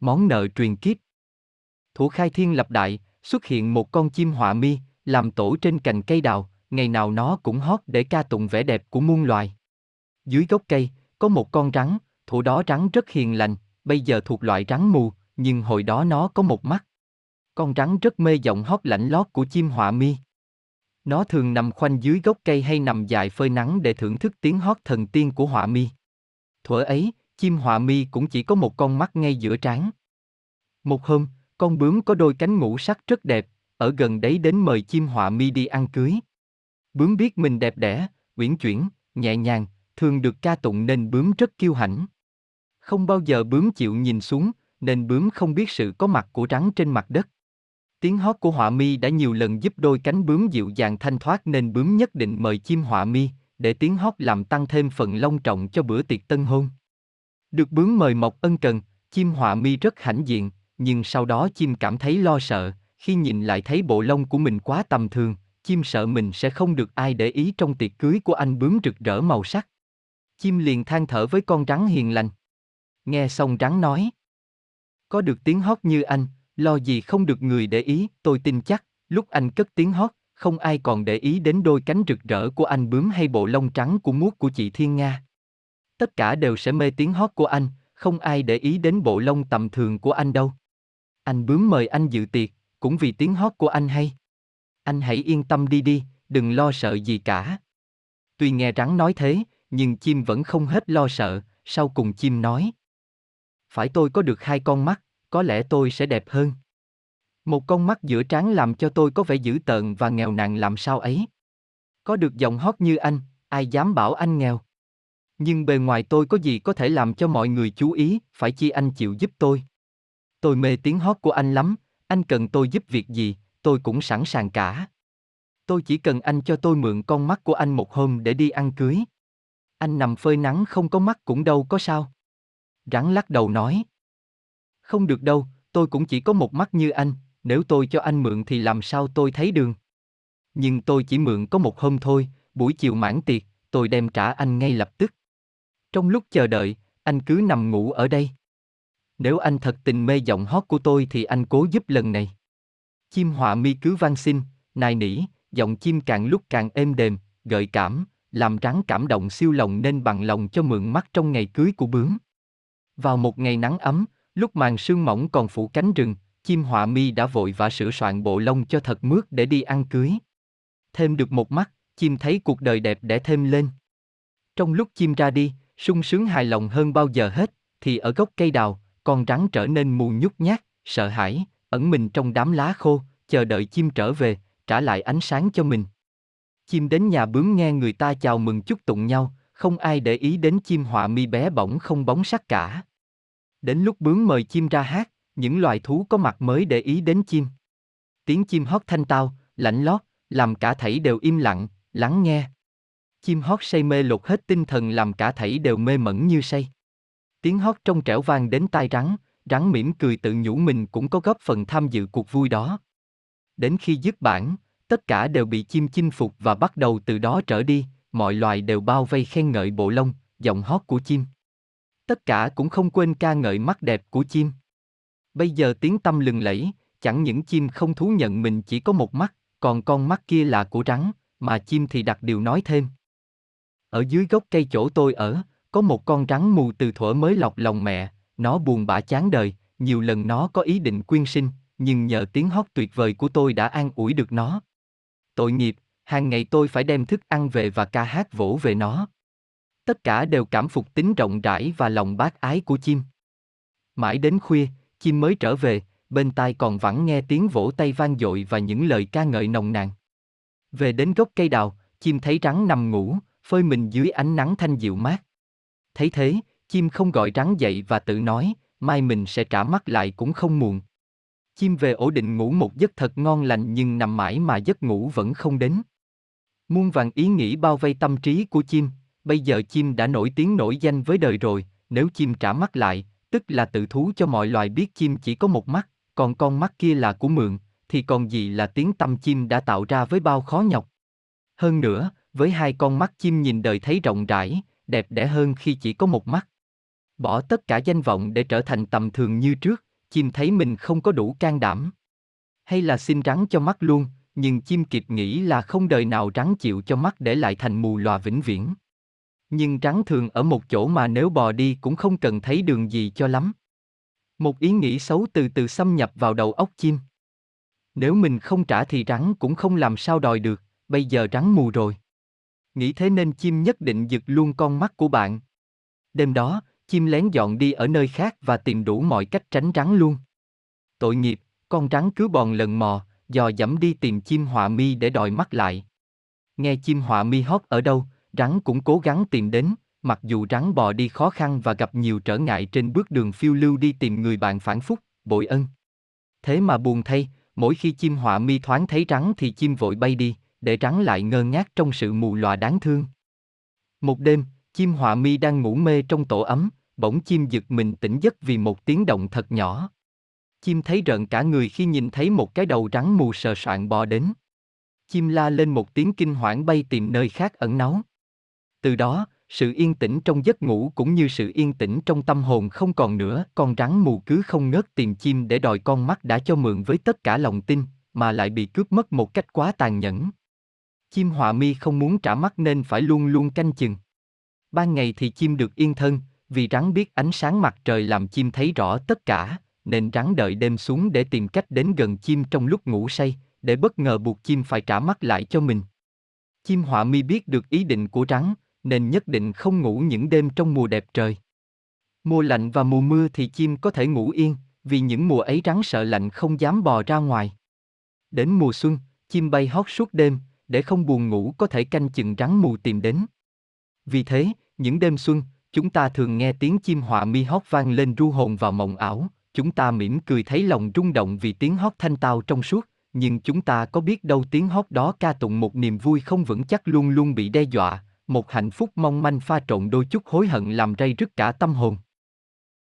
món nợ truyền kiếp. Thủ khai thiên lập đại, xuất hiện một con chim họa mi, làm tổ trên cành cây đào, ngày nào nó cũng hót để ca tụng vẻ đẹp của muôn loài. Dưới gốc cây, có một con rắn, thủ đó rắn rất hiền lành, bây giờ thuộc loại rắn mù, nhưng hồi đó nó có một mắt. Con rắn rất mê giọng hót lạnh lót của chim họa mi. Nó thường nằm khoanh dưới gốc cây hay nằm dài phơi nắng để thưởng thức tiếng hót thần tiên của họa mi. Thuở ấy, chim họa mi cũng chỉ có một con mắt ngay giữa trán. Một hôm, con bướm có đôi cánh ngũ sắc rất đẹp, ở gần đấy đến mời chim họa mi đi ăn cưới. Bướm biết mình đẹp đẽ, uyển chuyển, nhẹ nhàng, thường được ca tụng nên bướm rất kiêu hãnh. Không bao giờ bướm chịu nhìn xuống, nên bướm không biết sự có mặt của rắn trên mặt đất. Tiếng hót của họa mi đã nhiều lần giúp đôi cánh bướm dịu dàng thanh thoát nên bướm nhất định mời chim họa mi, để tiếng hót làm tăng thêm phần long trọng cho bữa tiệc tân hôn. Được bướm mời mọc ân cần, chim họa mi rất hãnh diện, nhưng sau đó chim cảm thấy lo sợ, khi nhìn lại thấy bộ lông của mình quá tầm thường, chim sợ mình sẽ không được ai để ý trong tiệc cưới của anh bướm rực rỡ màu sắc. Chim liền than thở với con rắn hiền lành. Nghe xong rắn nói. Có được tiếng hót như anh, lo gì không được người để ý, tôi tin chắc, lúc anh cất tiếng hót, không ai còn để ý đến đôi cánh rực rỡ của anh bướm hay bộ lông trắng của muốt của chị Thiên Nga. Tất cả đều sẽ mê tiếng hót của anh, không ai để ý đến bộ lông tầm thường của anh đâu. Anh bướm mời anh dự tiệc, cũng vì tiếng hót của anh hay. Anh hãy yên tâm đi đi, đừng lo sợ gì cả. Tuy nghe rắn nói thế, nhưng chim vẫn không hết lo sợ, sau cùng chim nói. Phải tôi có được hai con mắt, có lẽ tôi sẽ đẹp hơn. Một con mắt giữa trán làm cho tôi có vẻ dữ tợn và nghèo nàn làm sao ấy. Có được giọng hót như anh, ai dám bảo anh nghèo. Nhưng bề ngoài tôi có gì có thể làm cho mọi người chú ý, phải chi anh chịu giúp tôi. Tôi mê tiếng hót của anh lắm, anh cần tôi giúp việc gì, tôi cũng sẵn sàng cả. Tôi chỉ cần anh cho tôi mượn con mắt của anh một hôm để đi ăn cưới. Anh nằm phơi nắng không có mắt cũng đâu có sao. Rắn lắc đầu nói. Không được đâu, tôi cũng chỉ có một mắt như anh, nếu tôi cho anh mượn thì làm sao tôi thấy đường. Nhưng tôi chỉ mượn có một hôm thôi, buổi chiều mãn tiệc, tôi đem trả anh ngay lập tức. Trong lúc chờ đợi, anh cứ nằm ngủ ở đây. Nếu anh thật tình mê giọng hót của tôi thì anh cố giúp lần này. Chim họa mi cứ van xin, nài nỉ, giọng chim càng lúc càng êm đềm, gợi cảm, làm rắn cảm động siêu lòng nên bằng lòng cho mượn mắt trong ngày cưới của bướm. Vào một ngày nắng ấm, lúc màn sương mỏng còn phủ cánh rừng, chim họa mi đã vội vã sửa soạn bộ lông cho thật mướt để đi ăn cưới. Thêm được một mắt, chim thấy cuộc đời đẹp đẽ thêm lên. Trong lúc chim ra đi, sung sướng hài lòng hơn bao giờ hết, thì ở gốc cây đào, con rắn trở nên mù nhút nhát, sợ hãi, ẩn mình trong đám lá khô, chờ đợi chim trở về, trả lại ánh sáng cho mình. Chim đến nhà bướm nghe người ta chào mừng chúc tụng nhau, không ai để ý đến chim họa mi bé bỏng không bóng sắc cả. Đến lúc bướm mời chim ra hát, những loài thú có mặt mới để ý đến chim. Tiếng chim hót thanh tao, lạnh lót, làm cả thảy đều im lặng, lắng nghe. Chim hót say mê lột hết tinh thần làm cả thảy đều mê mẩn như say. Tiếng hót trong trẻo vang đến tai rắn, rắn mỉm cười tự nhủ mình cũng có góp phần tham dự cuộc vui đó. Đến khi dứt bản, tất cả đều bị chim chinh phục và bắt đầu từ đó trở đi, mọi loài đều bao vây khen ngợi bộ lông, giọng hót của chim. Tất cả cũng không quên ca ngợi mắt đẹp của chim. Bây giờ tiếng tâm lừng lẫy, chẳng những chim không thú nhận mình chỉ có một mắt, còn con mắt kia là của rắn, mà chim thì đặt điều nói thêm. Ở dưới gốc cây chỗ tôi ở, có một con rắn mù từ thuở mới lọc lòng mẹ, nó buồn bã chán đời, nhiều lần nó có ý định quyên sinh, nhưng nhờ tiếng hót tuyệt vời của tôi đã an ủi được nó. Tội nghiệp, hàng ngày tôi phải đem thức ăn về và ca hát vỗ về nó. Tất cả đều cảm phục tính rộng rãi và lòng bác ái của chim. Mãi đến khuya, chim mới trở về, bên tai còn vẳng nghe tiếng vỗ tay vang dội và những lời ca ngợi nồng nàn. Về đến gốc cây đào, chim thấy rắn nằm ngủ, phơi mình dưới ánh nắng thanh dịu mát. Thấy thế, chim không gọi rắn dậy và tự nói, mai mình sẽ trả mắt lại cũng không muộn. Chim về ổ định ngủ một giấc thật ngon lành nhưng nằm mãi mà giấc ngủ vẫn không đến. Muôn vàng ý nghĩ bao vây tâm trí của chim, bây giờ chim đã nổi tiếng nổi danh với đời rồi, nếu chim trả mắt lại, tức là tự thú cho mọi loài biết chim chỉ có một mắt, còn con mắt kia là của mượn, thì còn gì là tiếng tâm chim đã tạo ra với bao khó nhọc. Hơn nữa, với hai con mắt chim nhìn đời thấy rộng rãi, đẹp đẽ hơn khi chỉ có một mắt. Bỏ tất cả danh vọng để trở thành tầm thường như trước, chim thấy mình không có đủ can đảm. Hay là xin rắn cho mắt luôn, nhưng chim kịp nghĩ là không đời nào rắn chịu cho mắt để lại thành mù lòa vĩnh viễn. Nhưng rắn thường ở một chỗ mà nếu bò đi cũng không cần thấy đường gì cho lắm. Một ý nghĩ xấu từ từ xâm nhập vào đầu óc chim. Nếu mình không trả thì rắn cũng không làm sao đòi được, bây giờ rắn mù rồi. Nghĩ thế nên chim nhất định giật luôn con mắt của bạn. Đêm đó, chim lén dọn đi ở nơi khác và tìm đủ mọi cách tránh rắn luôn. Tội nghiệp, con rắn cứ bòn lần mò, dò dẫm đi tìm chim họa mi để đòi mắt lại. Nghe chim họa mi hót ở đâu, rắn cũng cố gắng tìm đến, mặc dù rắn bò đi khó khăn và gặp nhiều trở ngại trên bước đường phiêu lưu đi tìm người bạn phản phúc, bội ân. Thế mà buồn thay, mỗi khi chim họa mi thoáng thấy rắn thì chim vội bay đi, để rắn lại ngơ ngác trong sự mù lòa đáng thương. Một đêm, chim họa mi đang ngủ mê trong tổ ấm, bỗng chim giật mình tỉnh giấc vì một tiếng động thật nhỏ. Chim thấy rợn cả người khi nhìn thấy một cái đầu rắn mù sờ soạn bò đến. Chim la lên một tiếng kinh hoảng bay tìm nơi khác ẩn náu. Từ đó, sự yên tĩnh trong giấc ngủ cũng như sự yên tĩnh trong tâm hồn không còn nữa, con rắn mù cứ không ngớt tìm chim để đòi con mắt đã cho mượn với tất cả lòng tin, mà lại bị cướp mất một cách quá tàn nhẫn. Chim họa mi không muốn trả mắt nên phải luôn luôn canh chừng. Ban ngày thì chim được yên thân, vì rắn biết ánh sáng mặt trời làm chim thấy rõ tất cả, nên rắn đợi đêm xuống để tìm cách đến gần chim trong lúc ngủ say, để bất ngờ buộc chim phải trả mắt lại cho mình. Chim họa mi biết được ý định của rắn, nên nhất định không ngủ những đêm trong mùa đẹp trời. Mùa lạnh và mùa mưa thì chim có thể ngủ yên, vì những mùa ấy rắn sợ lạnh không dám bò ra ngoài. Đến mùa xuân, chim bay hót suốt đêm, để không buồn ngủ có thể canh chừng rắn mù tìm đến. Vì thế, những đêm xuân, chúng ta thường nghe tiếng chim họa mi hót vang lên ru hồn vào mộng ảo, chúng ta mỉm cười thấy lòng rung động vì tiếng hót thanh tao trong suốt, nhưng chúng ta có biết đâu tiếng hót đó ca tụng một niềm vui không vững chắc luôn luôn bị đe dọa, một hạnh phúc mong manh pha trộn đôi chút hối hận làm rây rứt cả tâm hồn.